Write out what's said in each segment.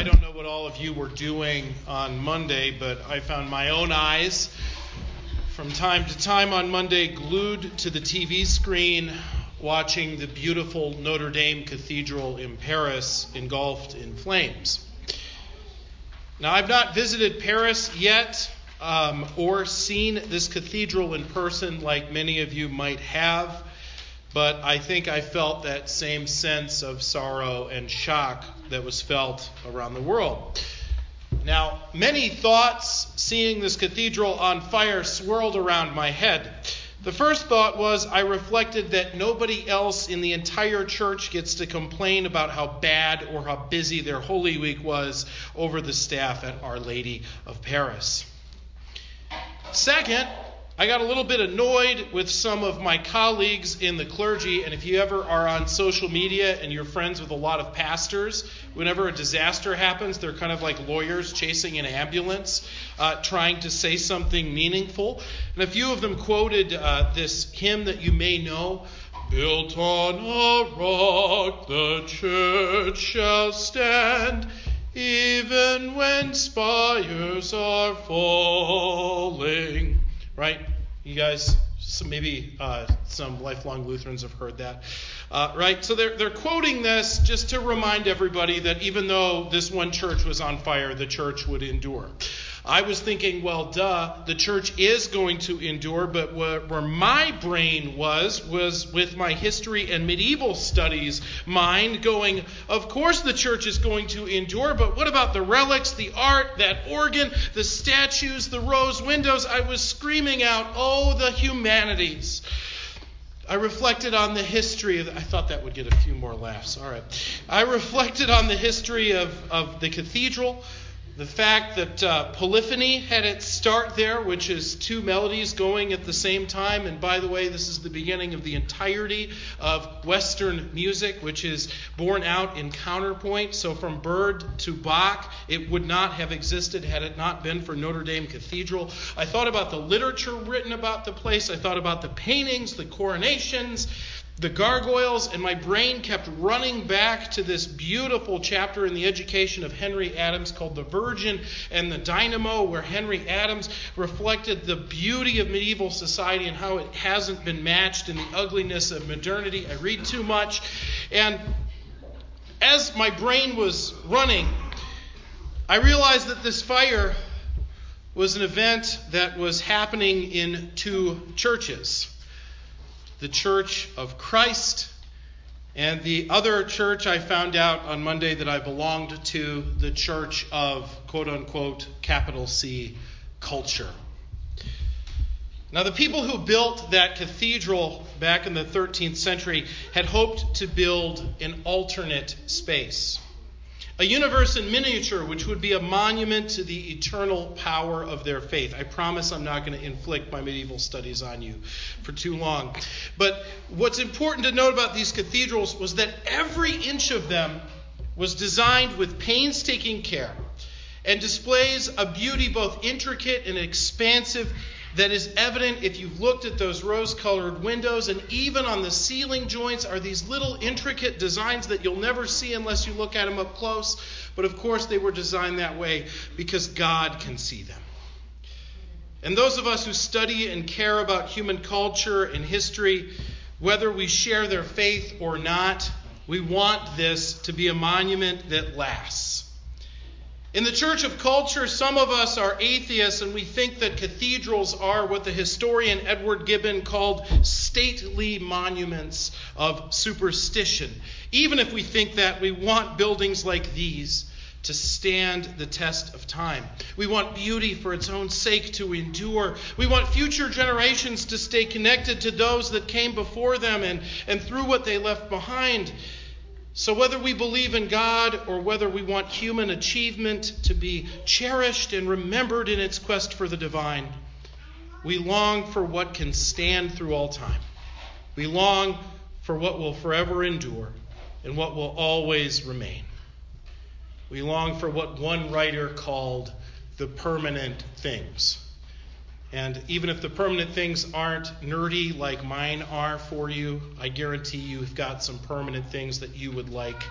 I don't know what all of you were doing on Monday, but I found my own eyes from time to time on Monday glued to the TV screen watching the beautiful Notre Dame Cathedral in Paris engulfed in flames. Now, I've not visited Paris yet um, or seen this cathedral in person like many of you might have. But I think I felt that same sense of sorrow and shock that was felt around the world. Now, many thoughts seeing this cathedral on fire swirled around my head. The first thought was I reflected that nobody else in the entire church gets to complain about how bad or how busy their Holy Week was over the staff at Our Lady of Paris. Second, I got a little bit annoyed with some of my colleagues in the clergy, and if you ever are on social media and you're friends with a lot of pastors, whenever a disaster happens, they're kind of like lawyers chasing an ambulance, uh, trying to say something meaningful. And a few of them quoted uh, this hymn that you may know Built on a rock, the church shall stand. Even when spires are falling, right? You guys, maybe uh, some lifelong Lutherans have heard that, uh, right? So they're, they're quoting this just to remind everybody that even though this one church was on fire, the church would endure. I was thinking, well, duh, the church is going to endure, but where, my brain was, was with my history and medieval studies mind going, of course the church is going to endure, but what about the relics, the art, that organ, the statues, the rose windows? I was screaming out, oh, the humanities. I reflected on the history of, I thought that would get a few more laughs. All right. I reflected on the history of, of the cathedral the fact that uh, polyphony had its start there, which is two melodies going at the same time. And by the way, this is the beginning of the entirety of Western music, which is born out in counterpoint. So from Byrd to Bach, it would not have existed had it not been for Notre Dame Cathedral. I thought about the literature written about the place, I thought about the paintings, the coronations the gargoyles, and my brain kept running back to this beautiful chapter in the education of Henry Adams called The Virgin and the Dynamo, where Henry Adams reflected the beauty of medieval society and how it hasn't been matched in the ugliness of modernity. I read too much. And as my brain was running, I realized that this fire was an event that was happening in two churches the Church of Christ, and the other church I found out on Monday that I belonged to, the Church of quote unquote capital C culture. Now, the people who built that cathedral back in the 13th century had hoped to build an alternate space a universe in miniature, which would be a monument to the eternal power of their faith. I promise I'm not going to inflict my medieval studies on you for too long. But what's important to note about these cathedrals was that every inch of them was designed with painstaking care and displays a beauty both intricate and expansive that is evident if you've looked at those rose colored windows, and even on the ceiling joints are these little intricate designs that you'll never see unless you look at them up close. But of course, they were designed that way because God can see them. And those of us who study and care about human culture and history, whether we share their faith or not, we want this to be a monument that lasts. In the church of culture, some of us are atheists and we think that cathedrals are what the historian Edward Gibbon called stately monuments of superstition. Even if we think that, we want buildings like these to stand the test of time. We want beauty for its own sake to endure. We want future generations to stay connected to those that came before them and, and through what they left behind. So, whether we believe in God or whether we want human achievement to be cherished and remembered in its quest for the divine, we long for what can stand through all time. We long for what will forever endure and what will always remain. We long for what one writer called the permanent things. And even if the permanent things aren't nerdy like mine are for you, I guarantee you've got some permanent things that you would like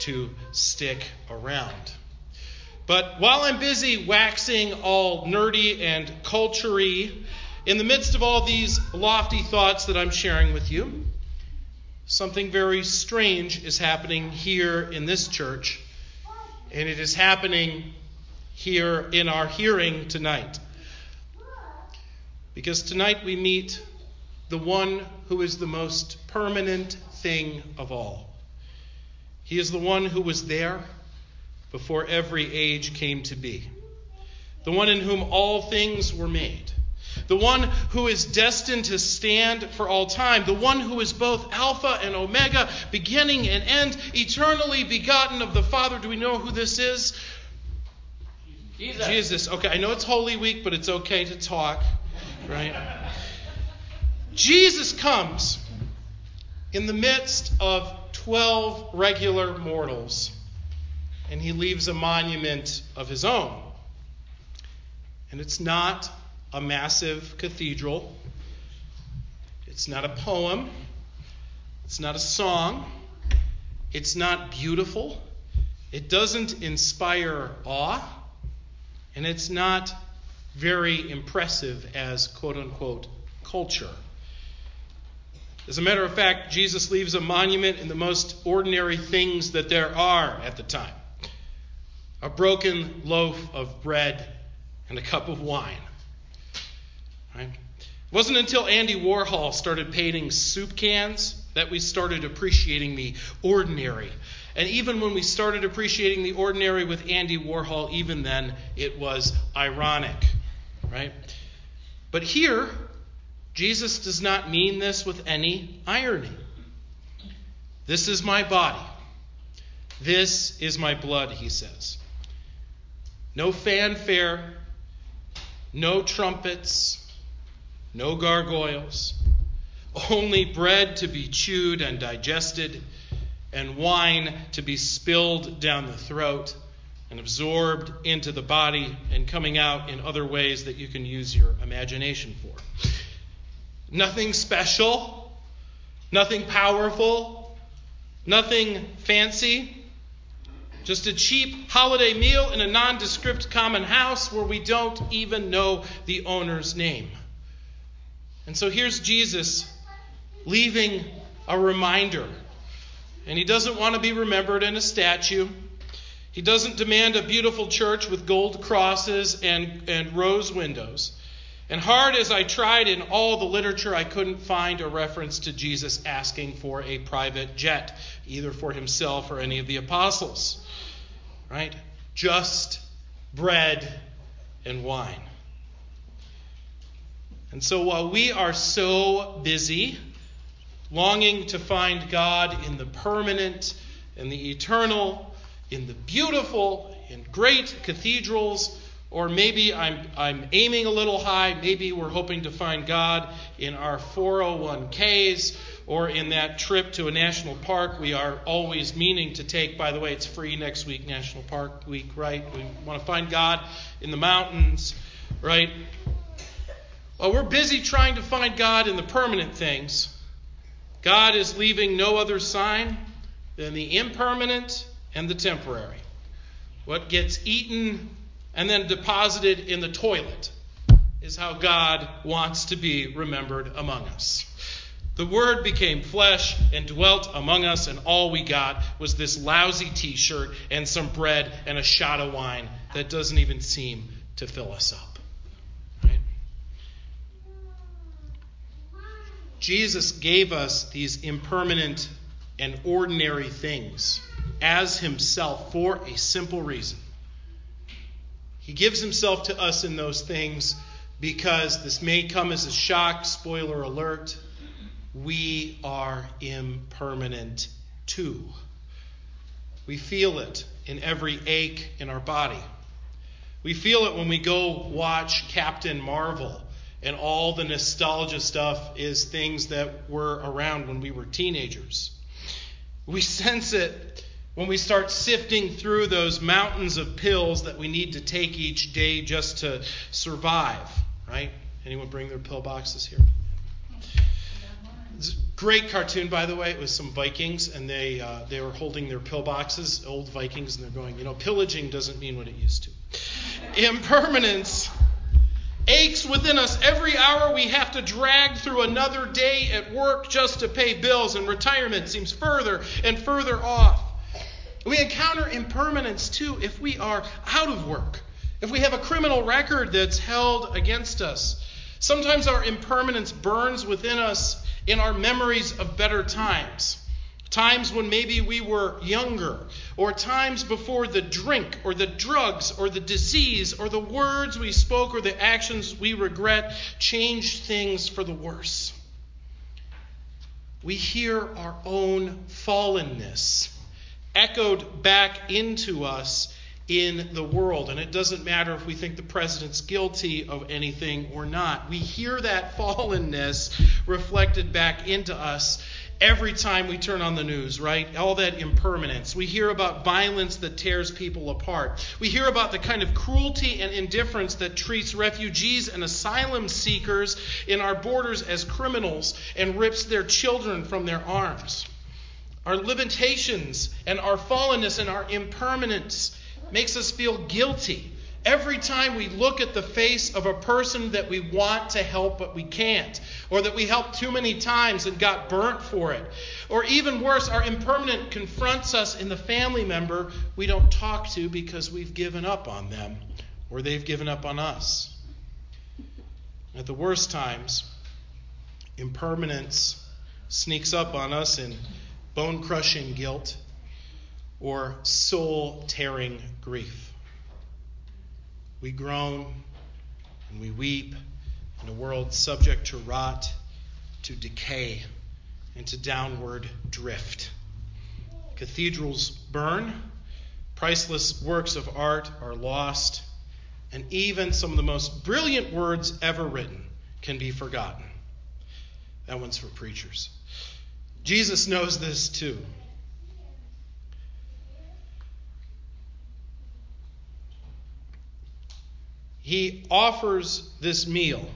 to stick around. But while I'm busy waxing all nerdy and cultury, in the midst of all these lofty thoughts that I'm sharing with you, something very strange is happening here in this church, and it is happening here in our hearing tonight. Because tonight we meet the one who is the most permanent thing of all. He is the one who was there before every age came to be, the one in whom all things were made, the one who is destined to stand for all time, the one who is both Alpha and Omega, beginning and end, eternally begotten of the Father. Do we know who this is? Jesus. Jesus. Okay, I know it's Holy Week, but it's okay to talk, right? Jesus comes in the midst of 12 regular mortals, and he leaves a monument of his own. And it's not a massive cathedral, it's not a poem, it's not a song, it's not beautiful, it doesn't inspire awe, and it's not very impressive as quote unquote culture. As a matter of fact, Jesus leaves a monument in the most ordinary things that there are at the time a broken loaf of bread and a cup of wine. Right? It wasn't until Andy Warhol started painting soup cans that we started appreciating the ordinary. And even when we started appreciating the ordinary with Andy Warhol, even then it was ironic. Right? But here, Jesus does not mean this with any irony. This is my body. This is my blood, he says. No fanfare, no trumpets, no gargoyles, only bread to be chewed and digested, and wine to be spilled down the throat and absorbed into the body and coming out in other ways that you can use your imagination for. Nothing special, nothing powerful, nothing fancy. Just a cheap holiday meal in a nondescript common house where we don't even know the owner's name. And so here's Jesus leaving a reminder. And he doesn't want to be remembered in a statue. He doesn't demand a beautiful church with gold crosses and, and rose windows. And hard as I tried in all the literature, I couldn't find a reference to Jesus asking for a private jet, either for himself or any of the apostles. Right? Just bread and wine. And so while we are so busy longing to find God in the permanent and the eternal, in the beautiful, and great cathedrals, or maybe I'm, I'm aiming a little high. Maybe we're hoping to find God in our 401ks or in that trip to a national park we are always meaning to take. By the way, it's free next week, National Park Week, right? We want to find God in the mountains, right? While we're busy trying to find God in the permanent things, God is leaving no other sign than the impermanent and the temporary. What gets eaten and then deposited in the toilet is how God wants to be remembered among us. The Word became flesh and dwelt among us, and all we got was this lousy t shirt and some bread and a shot of wine that doesn't even seem to fill us up. Right? Jesus gave us these impermanent and ordinary things as Himself for a simple reason. He gives Himself to us in those things because this may come as a shock, spoiler alert. We are impermanent too. We feel it in every ache in our body. We feel it when we go watch Captain Marvel, and all the nostalgia stuff is things that were around when we were teenagers. We sense it when we start sifting through those mountains of pills that we need to take each day just to survive, right? Anyone bring their pill boxes here? Great cartoon, by the way. It was some Vikings, and they uh, they were holding their pillboxes, old Vikings, and they're going, you know, pillaging doesn't mean what it used to. Impermanence aches within us. Every hour we have to drag through another day at work just to pay bills, and retirement seems further and further off. We encounter impermanence too if we are out of work, if we have a criminal record that's held against us. Sometimes our impermanence burns within us in our memories of better times. Times when maybe we were younger, or times before the drink, or the drugs, or the disease, or the words we spoke, or the actions we regret changed things for the worse. We hear our own fallenness echoed back into us in the world. And it doesn't matter if we think the president's guilty of anything or not. We hear that fallenness reflected back into us every time we turn on the news, right? All that impermanence. We hear about violence that tears people apart. We hear about the kind of cruelty and indifference that treats refugees and asylum seekers in our borders as criminals and rips their children from their arms. Our limitations and our fallenness and our impermanence makes us feel guilty every time we look at the face of a person that we want to help but we can't, or that we helped too many times and got burnt for it. Or even worse, our impermanent confronts us in the family member we don't talk to because we've given up on them or they've given up on us. At the worst times, impermanence sneaks up on us in bone crushing guilt or soul tearing grief. We groan and we weep in a world subject to rot, to decay, and to downward drift. Cathedrals burn, priceless works of art are lost, and even some of the most brilliant words ever written can be forgotten. That one's for preachers. Jesus knows this too. he offers this meal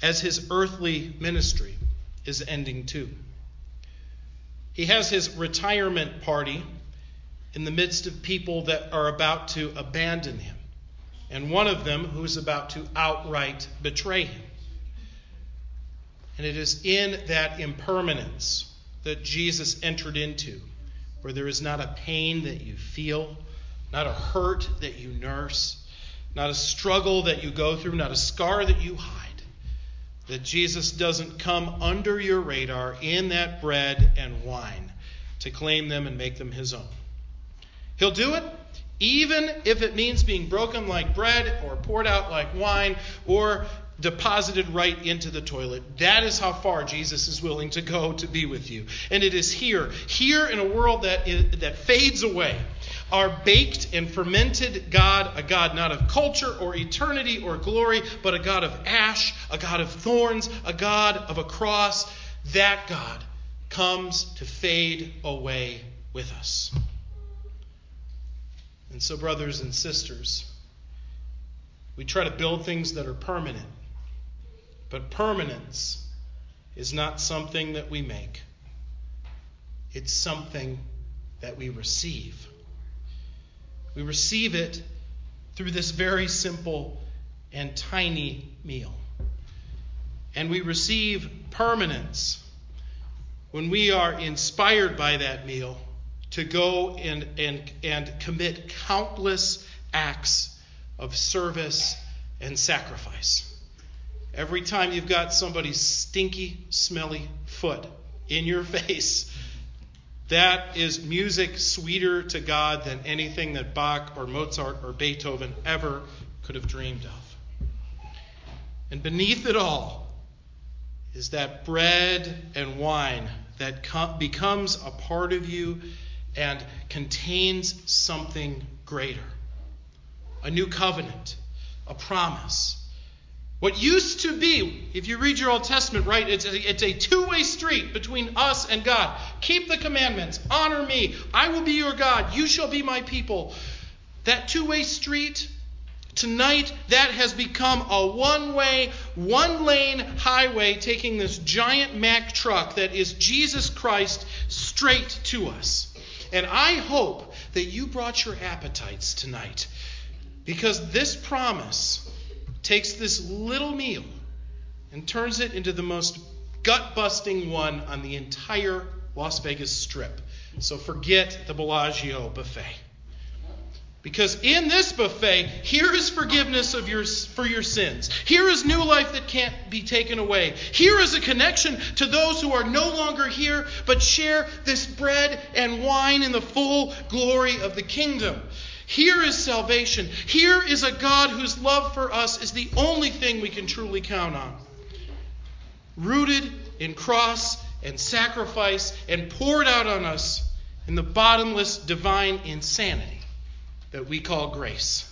as his earthly ministry is ending too. He has his retirement party in the midst of people that are about to abandon him, and one of them who's about to outright betray him. And it is in that impermanence that Jesus entered into, where there is not a pain that you feel, not a hurt that you nurse not a struggle that you go through, not a scar that you hide. That Jesus doesn't come under your radar in that bread and wine to claim them and make them his own. He'll do it even if it means being broken like bread or poured out like wine or deposited right into the toilet. That is how far Jesus is willing to go to be with you. And it is here, here in a world that, is, that fades away, our baked and fermented God, a God not of culture or eternity or glory, but a God of ash, a God of thorns, a God of a cross. That God comes to fade away with us. And so, brothers and sisters, we try to build things that are permanent. But permanence is not something that we make, it's something that we receive. We receive it through this very simple and tiny meal. And we receive permanence when we are inspired by that meal to go and, and, and commit countless acts of service and sacrifice. Every time you've got somebody's stinky, smelly foot in your face, that is music sweeter to God than anything that Bach or Mozart or Beethoven ever could have dreamed of. And beneath it all is that bread and wine that com- becomes a part of you and contains something greater a new covenant, a promise what used to be, if you read your Old Testament, right, it's a, it's a two way street between us and God. Keep the commandments, honor me, I will be your God, you shall be my people. That two way street Tonight, that has become a one way, one lane highway taking this giant Mack truck that is Jesus Christ straight to us. And I hope that you brought your appetites tonight because this promise takes this little meal and turns it into the most gut busting one on the entire Las Vegas Strip. So forget the Bellagio buffet. Because in this buffet, here is forgiveness of your, for your sins. Here is new life that can't be taken away. Here is a connection to those who are no longer here, but share this bread and wine in the full glory of the kingdom. Here is salvation. Here is a God whose love for us is the only thing we can truly count on. Rooted in cross and sacrifice and poured out on us in the bottomless divine insanity that we call grace.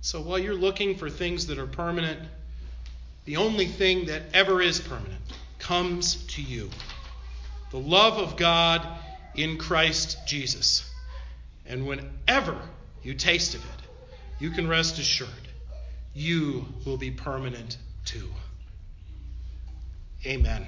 So while you're looking for things that are permanent, the only thing that ever is permanent comes to you the love of God in Christ Jesus. And whenever you taste of it, you can rest assured you will be permanent too. Amen.